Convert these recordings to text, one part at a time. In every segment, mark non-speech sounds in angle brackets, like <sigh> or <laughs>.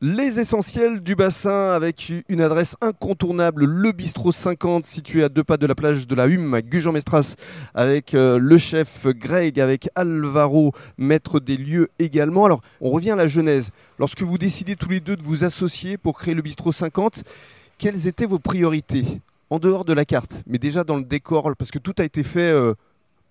Les essentiels du bassin avec une adresse incontournable, le bistrot 50 situé à deux pas de la plage de la Hume à Gujan-Mestras avec euh, le chef Greg, avec Alvaro, maître des lieux également. Alors on revient à la genèse. Lorsque vous décidez tous les deux de vous associer pour créer le bistrot 50, quelles étaient vos priorités? En dehors de la carte, mais déjà dans le décor, parce que tout a été fait euh,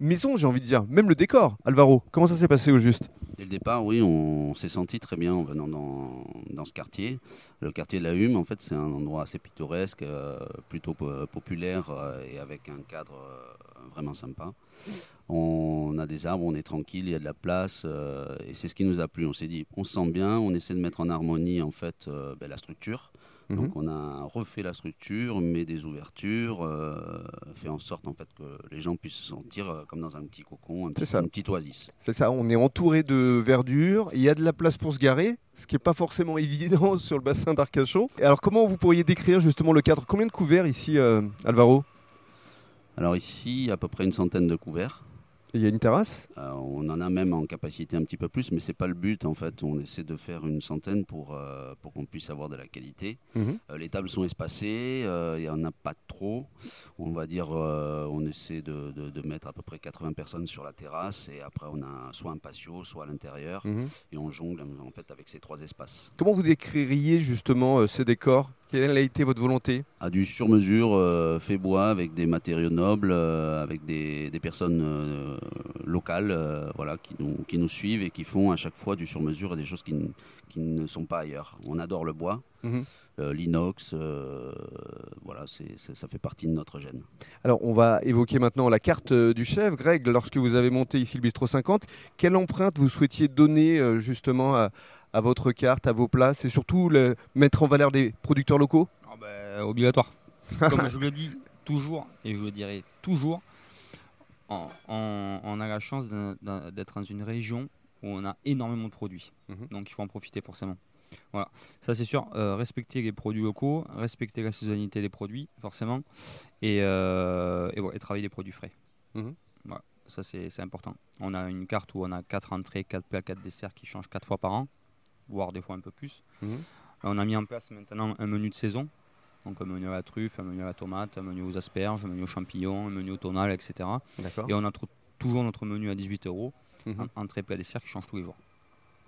maison, j'ai envie de dire, même le décor. Alvaro, comment ça s'est passé au juste? Dès le départ, oui, on s'est senti très bien en venant dans, ce quartier. Le quartier de la Hume, en fait, c'est un endroit assez pittoresque, euh, plutôt populaire euh, et avec un cadre euh, vraiment sympa. On a des arbres, on est tranquille, il y a de la place et c'est ce qui nous a plu. On s'est dit, on se sent bien, on essaie de mettre en harmonie en fait ben, la structure. Donc mhm. on a refait la structure, met des ouvertures, euh, fait en sorte en fait que les gens puissent se sentir euh, comme dans un petit cocon, un petit, une petite oasis. C'est ça, on est entouré de verdure, il y a de la place pour se garer, ce qui n'est pas forcément <laughs> évident sur le bassin d'Arcachon. Alors comment vous pourriez décrire justement le cadre? Combien de couverts ici, euh, Alvaro? Alors ici, à peu près une centaine de couverts. Il y a une terrasse euh, On en a même en capacité un petit peu plus, mais c'est pas le but en fait. On essaie de faire une centaine pour, euh, pour qu'on puisse avoir de la qualité. Mhm. Euh, les tables sont espacées, il n'y en a pas trop. On va dire, on essaie de, de, mettre à peu près 80 personnes sur la terrasse et après on a soit un patio, soit à l'intérieur mhm. et on jongle en fait avec ces trois espaces. Comment vous décririez justement ces décors? Quelle a été votre volonté? À du sur-mesure euh, fait bois avec des matériaux nobles, euh, avec des, personnes euh, locales voilà, qui, nous, qui nous suivent et qui font à chaque fois du sur-mesure et des choses qui, qui, ne sont pas ailleurs. On adore le bois. Mhm. l'inox, voilà, ça fait partie de notre gène. Alors, on va évoquer maintenant la carte du chef. Greg, lorsque vous avez monté ici le Bistro 50, quelle empreinte vous souhaitiez donner justement à, à votre carte, à vos places et surtout le, mettre en valeur des producteurs locaux? Ah ben, Obligatoire. <laughs> Comme je le dis toujours, et je le dirai toujours, on, a la chance d'être dans une région où on a énormément de produits. Mhm. Donc il faut en profiter forcément. Voilà, ça c'est sûr. Euh, respecter les produits locaux, respecter la saisonnalité des produits, forcément, et, euh, et, travailler des produits frais. Mhm. Voilà, ça c'est important. On a une carte où on a 4 entrées, 4 plats, 4 desserts qui changent 4 fois par an voire des fois un peu plus. Mhm. On a mis en place maintenant un menu de saison. Donc un menu à la truffe, un menu à la tomate, un menu aux asperges, un menu aux champignons, un menu au tonal, etc. Et on a toujours notre menu à 18 euros, mhm. entrée plat dessert qui change tous les jours.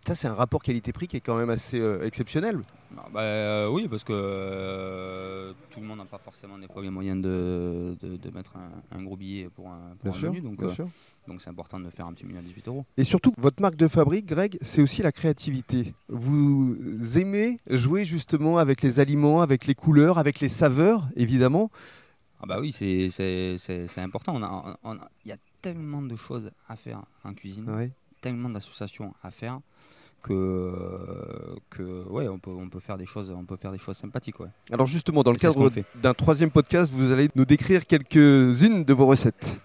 Ça, c'est un rapport qualité-prix qui est quand même assez euh, exceptionnel. Ah, bah, euh, oui, parce que euh, tout le monde n'a pas forcément des fois les moyens de, de, mettre un, gros billet pour un, menu. Donc, donc c'est important de faire un petit menu à 18 euros. Et surtout, votre marque de fabrique, Greg, c'est aussi la créativité. Vous aimez jouer justement avec les aliments, avec les couleurs, avec les saveurs, évidemment. Ah bah oui, c'est important. Il y a tellement de choses à faire en cuisine, tellement d'associations à faire que, que ouais, on peut, on peut faire des choses, on peut faire des choses sympathiques. Ouais. Alors justement, dans le cadre d'un troisième podcast, vous allez nous décrire quelques-unes de vos recettes.